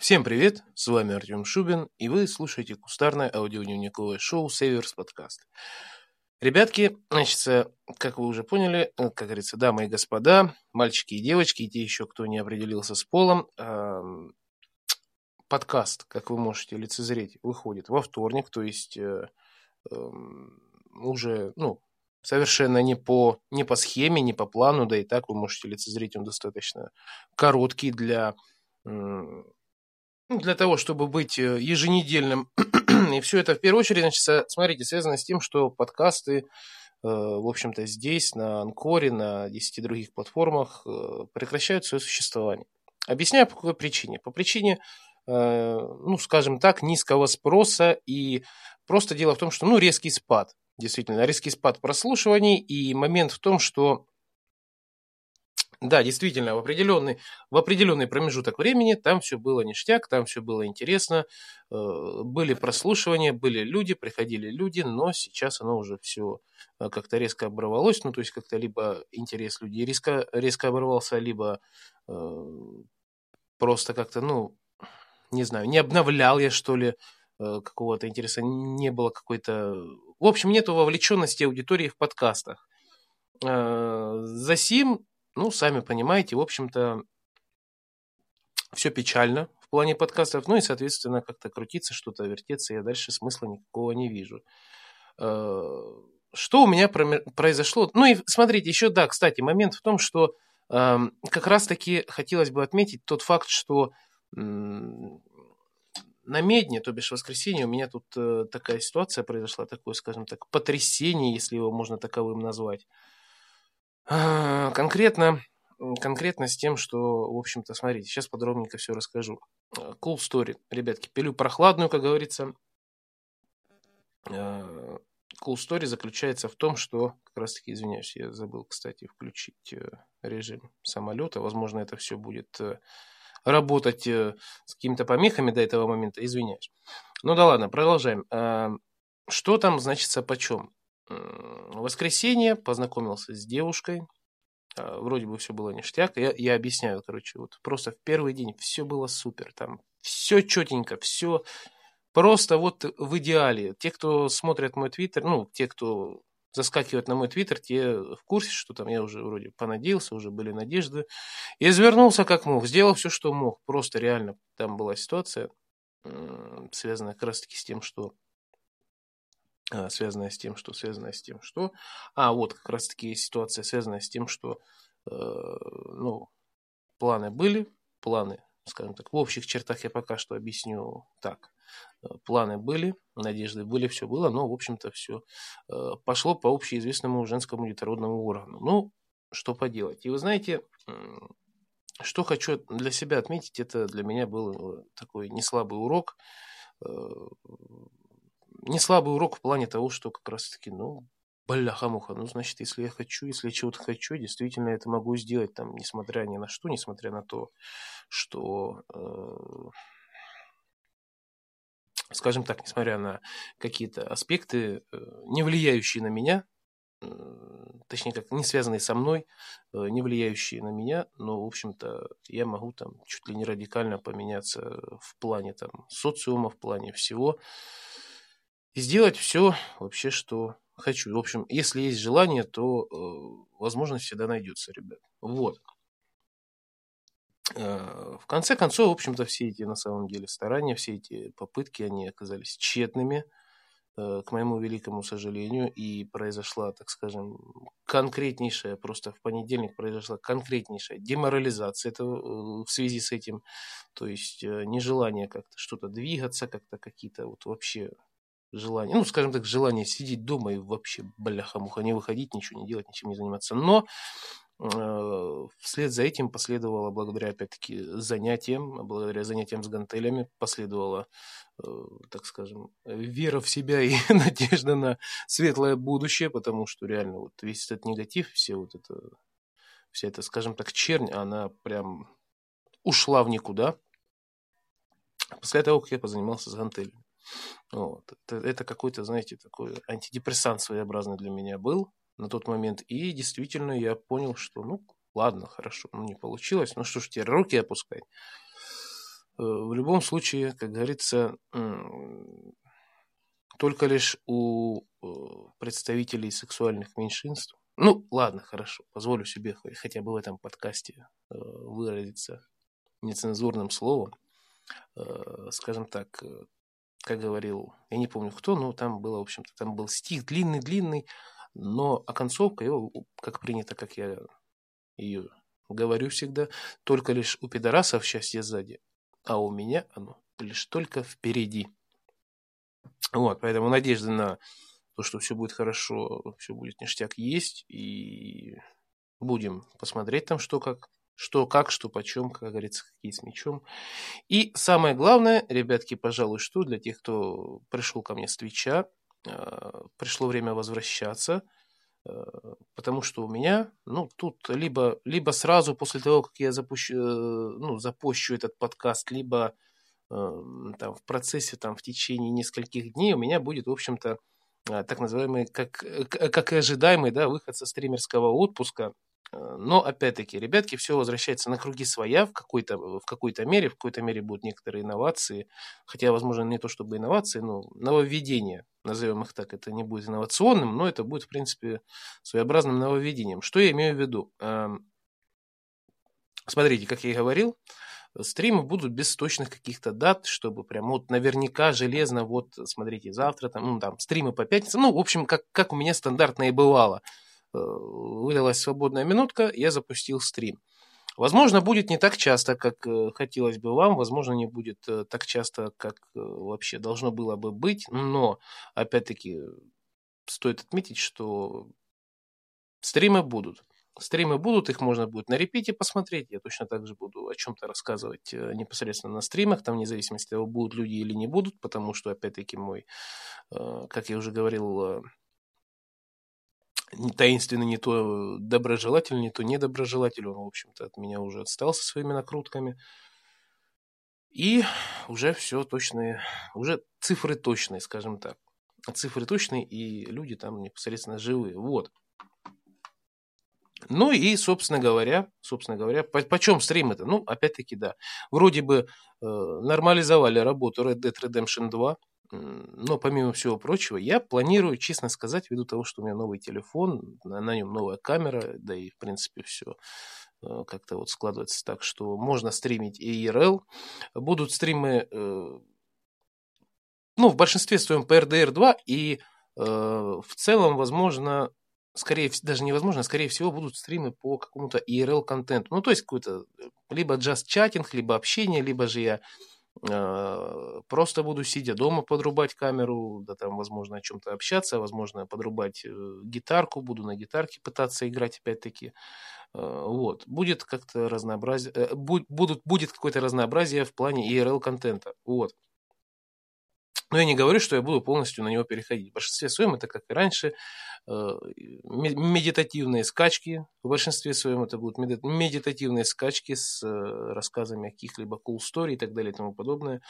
Всем привет, с вами Артем Шубин, и вы слушаете кустарное аудиодневниковое шоу «Северс Подкаст». Ребятки, значит, как вы уже поняли, э, как говорится, дамы и господа, мальчики и девочки, и те еще, кто не определился с полом, подкаст, как вы можете лицезреть, выходит во вторник, то есть э, уже, ну, совершенно не по, не по схеме, не по плану, да и так вы можете лицезреть, он достаточно короткий для для того, чтобы быть э, еженедельным. И все это в первую очередь, значит, смотрите, связано с тем, что подкасты, э, в общем-то, здесь, на Анкоре, на 10 других платформах э, прекращают свое существование. Объясняю по какой причине. По причине, ну, скажем так, низкого спроса и просто дело в том, что, ну, резкий спад. Действительно, резкий спад прослушиваний и момент в том, что да, действительно, в определенный, в определенный промежуток времени там все было ништяк, там все было интересно, э, были прослушивания, были люди, приходили люди, но сейчас оно уже все э, как-то резко оборвалось, ну то есть как-то либо интерес людей резко, резко оборвался, либо э, просто как-то, ну, не знаю, не обновлял я что ли какого-то интереса, не было какой-то... В общем, нету вовлеченности аудитории в подкастах. За сим ну, сами понимаете, в общем-то, все печально в плане подкастов. Ну и, соответственно, как-то крутиться, что-то вертеться, я дальше смысла никакого не вижу. Э, что у меня произошло? Ну и смотрите, еще, да, кстати, момент в том, что эм, как раз-таки хотелось бы отметить тот факт, что на медне, то бишь в воскресенье, у меня тут э, такая ситуация произошла, такое, скажем так, потрясение, если его можно таковым назвать. А, конкретно, конкретно с тем, что, в общем-то, смотрите, сейчас подробненько все расскажу. А, cool story, ребятки, пилю прохладную, как говорится. А, cool story заключается в том, что, как раз таки, извиняюсь, я забыл, кстати, включить э, режим самолета. Возможно, это все будет э, работать э, с какими-то помехами до этого момента, извиняюсь. Ну да ладно, продолжаем. Что там значится почем? В воскресенье познакомился с девушкой. А, вроде бы все было ништяк. Я, я объясняю, короче, вот просто в первый день все было супер. Там все четенько, все просто вот в идеале. Те, кто смотрят мой твиттер, ну, те, кто заскакивают на мой твиттер, те в курсе, что там я уже вроде понадеялся, уже были надежды. И извернулся как мог, сделал все, что мог. Просто реально там была ситуация, связанная как раз таки с тем, что связанная с тем, что связанная с тем, что... А, вот как раз-таки ситуация, связанная с тем, что, э, ну, планы были, планы, скажем так, в общих чертах я пока что объясню так. Э, планы были, надежды были, все было, но, в общем-то, все э, пошло по общеизвестному женскому детородному органу. Ну, что поделать. И вы знаете, что хочу для себя отметить, это для меня был такой неслабый урок э, не слабый урок в плане того, что как раз-таки, ну, бляха-муха, ну, значит, если я хочу, если я чего-то хочу, действительно это могу сделать, там, несмотря ни на что, несмотря на то, что, э, скажем так, несмотря на какие-то аспекты, э, не влияющие на меня, э, точнее, как не связанные со мной, э, не влияющие на меня, но, в общем-то, я могу там чуть ли не радикально поменяться в плане там социума, в плане всего, и сделать все вообще, что хочу. В общем, если есть желание, то э, возможность всегда найдется, ребят. Вот. Э, в конце концов, в общем-то, все эти на самом деле старания, все эти попытки, они оказались тщетными, э, к моему великому сожалению, и произошла, так скажем, конкретнейшая, просто в понедельник произошла конкретнейшая деморализация этого, э, в связи с этим, то есть э, нежелание как-то что-то двигаться, как-то какие-то вот вообще желание, ну, скажем так, желание сидеть дома и вообще, бляха-муха, не выходить, ничего не делать, ничем не заниматься. Но э, вслед за этим последовало, благодаря, опять-таки, занятиям, благодаря занятиям с гантелями, последовала, э, так скажем, вера в себя и надежда на светлое будущее, потому что реально вот весь этот негатив, все вот это, вся эта, скажем так, чернь, она прям ушла в никуда. После того, как я позанимался с гантелями. Вот. Это, это какой-то, знаете, такой антидепрессант своеобразный для меня был на тот момент. И действительно я понял, что, ну, ладно, хорошо, ну, не получилось. Ну, что ж, теперь руки опускать. в любом случае, как говорится, только лишь у представителей сексуальных меньшинств. Ну, ладно, хорошо, позволю себе хотя бы в этом подкасте выразиться нецензурным словом. Скажем так, как говорил, я не помню кто, но там было, в общем-то, там был стих длинный-длинный, но оконцовка его, как принято, как я ее говорю всегда, только лишь у пидорасов счастье сзади, а у меня оно лишь только впереди. Вот, поэтому надежды на то, что все будет хорошо, все будет ништяк есть, и будем посмотреть там, что как что как, что почем, как говорится, какие с мечом. И самое главное, ребятки, пожалуй, что для тех, кто пришел ко мне с Твича, э, пришло время возвращаться, э, потому что у меня, ну, тут либо, либо сразу после того, как я запущу, э, ну, запущу этот подкаст, либо там, в процессе, там, в течение нескольких дней у меня будет, в общем-то, так называемый, как, как и ожидаемый, да, выход со стримерского отпуска, но, опять-таки, ребятки, все возвращается на круги своя в какой-то, в какой-то мере. В какой-то мере будут некоторые инновации. Хотя, возможно, не то чтобы инновации, но нововведения. Назовем их так. Это не будет инновационным, но это будет, в принципе, своеобразным нововведением. Что я имею в виду? Эм, смотрите, как я и говорил, стримы будут без точных каких-то дат, чтобы прям вот наверняка железно, вот смотрите, завтра там, ну, там стримы по пятницам, ну, в общем, как, как у меня стандартно и бывало – Э, выдалась свободная минутка, я запустил стрим. Возможно, будет не так часто, как э, хотелось бы вам, возможно, не будет э, так часто, как вообще должно было бы быть, но, опять-таки, стоит отметить, что стримы будут. Стримы будут, их можно будет на репите посмотреть. Я точно так же буду о чем-то рассказывать непосредственно на стримах, там вне зависимости от того, будут люди или не будут, потому что, опять-таки, мой, как я уже говорил, не таинственный, не то доброжелатель, не то недоброжелатель. Он, в общем-то, от меня уже отстал со своими накрутками. И уже все точные, уже цифры точные, скажем так. Цифры точные, и люди там непосредственно живые. Вот. Ну и, собственно говоря, собственно говоря, по, почем стрим это? Ну, опять-таки, да. Вроде бы э, нормализовали работу Red Dead Redemption 2. Но помимо всего прочего, я планирую, честно сказать, ввиду того, что у меня новый телефон, на, на нем новая камера, да и в принципе все э, как-то вот складывается так, что можно стримить и IRL. Будут стримы, э, ну, в большинстве своем по RDR 2 и э, в целом, возможно, скорее даже невозможно, скорее всего, будут стримы по какому-то IRL контенту. Ну, то есть какой-то либо just чатинг, либо общение, либо же я Э, просто буду сидя дома подрубать камеру, да там, возможно, о чем-то общаться, возможно, подрубать э, гитарку, буду на гитарке пытаться играть опять-таки. Э, вот. Будет как-то разнообразие, будут, будет какое-то разнообразие в плане ERL-контента. Вот. Но я не говорю, что я буду полностью на него переходить. В большинстве своем это, как и раньше, э, медитативные скачки. В большинстве своем это будут медитативные скачки с э, рассказами о каких-либо cool story и так далее и тому подобное.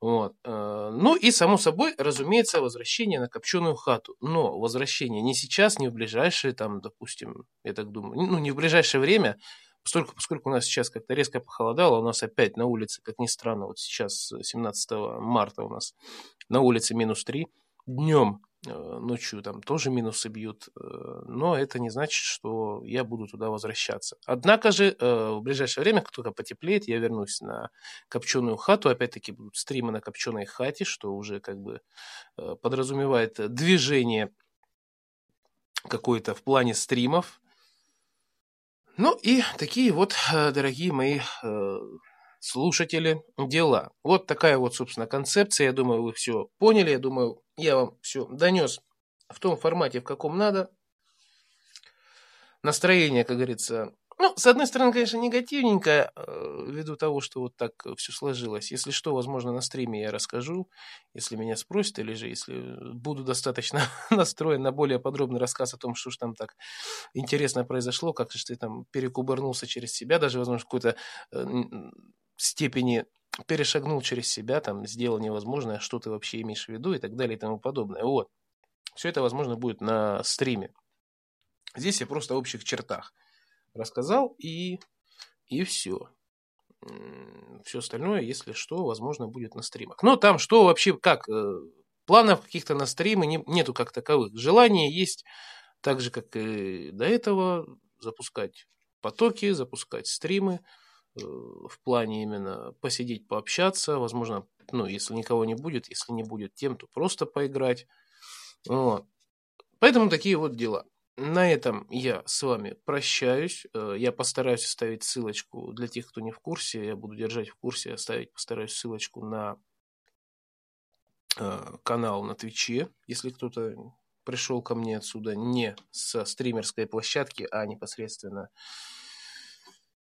Вот. Э, ну и, само собой, разумеется, возвращение на копченую хату. Но возвращение не сейчас, не в ближайшее, там, допустим, я так думаю, ну, не в ближайшее время, Поскольку, поскольку у нас сейчас как-то резко похолодало, у нас опять на улице, как ни странно, вот сейчас 17 марта у нас на улице минус 3, днем, э, ночью там тоже минусы бьют, э, но это не значит, что я буду туда возвращаться. Однако же э, в ближайшее время, как только потеплеет, я вернусь на копченую хату, опять-таки будут стримы на копченой хате, что уже как бы подразумевает движение какое-то в плане стримов, ну и такие вот, дорогие мои слушатели, дела. Вот такая вот, собственно, концепция. Я думаю, вы все поняли. Я думаю, я вам все донес в том формате, в каком надо. Настроение, как говорится, ну, с одной стороны, конечно, негативненько, э, ввиду того, что вот так все сложилось. Если что, возможно, на стриме я расскажу, если меня спросят, или же если буду достаточно настроен на более подробный рассказ о том, что же там так интересно произошло, как же ты там перекубырнулся через себя, даже, возможно, в какой-то э, степени перешагнул через себя, там, сделал невозможное, что ты вообще имеешь в виду и так далее и тому подобное. Вот. Все это, возможно, будет на стриме. Здесь я просто в общих чертах рассказал и, и все. Все остальное, если что, возможно, будет на стримах. Но там что вообще, как? Э, планов каких-то на стримы не, нету как таковых. Желание есть, так же, как и до этого, запускать потоки, запускать стримы э, в плане именно посидеть, пообщаться, возможно, ну, если никого не будет, если не будет тем, то просто поиграть. Вот. Поэтому такие вот дела. На этом я с вами прощаюсь. Э, я постараюсь оставить ссылочку для тех, кто не в курсе. Я буду держать в курсе, оставить постараюсь ссылочку на э, канал на Твиче, если кто-то пришел ко мне отсюда не со стримерской площадки, а непосредственно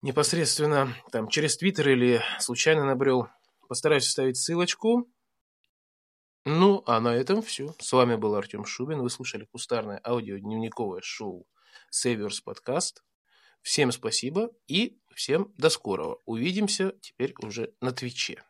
непосредственно там через Твиттер или случайно набрел. Постараюсь оставить ссылочку. Ну, а на этом все. С вами был Артем Шубин. Вы слушали кустарное аудиодневниковое шоу Saviors Podcast. Всем спасибо и всем до скорого. Увидимся теперь уже на Твиче.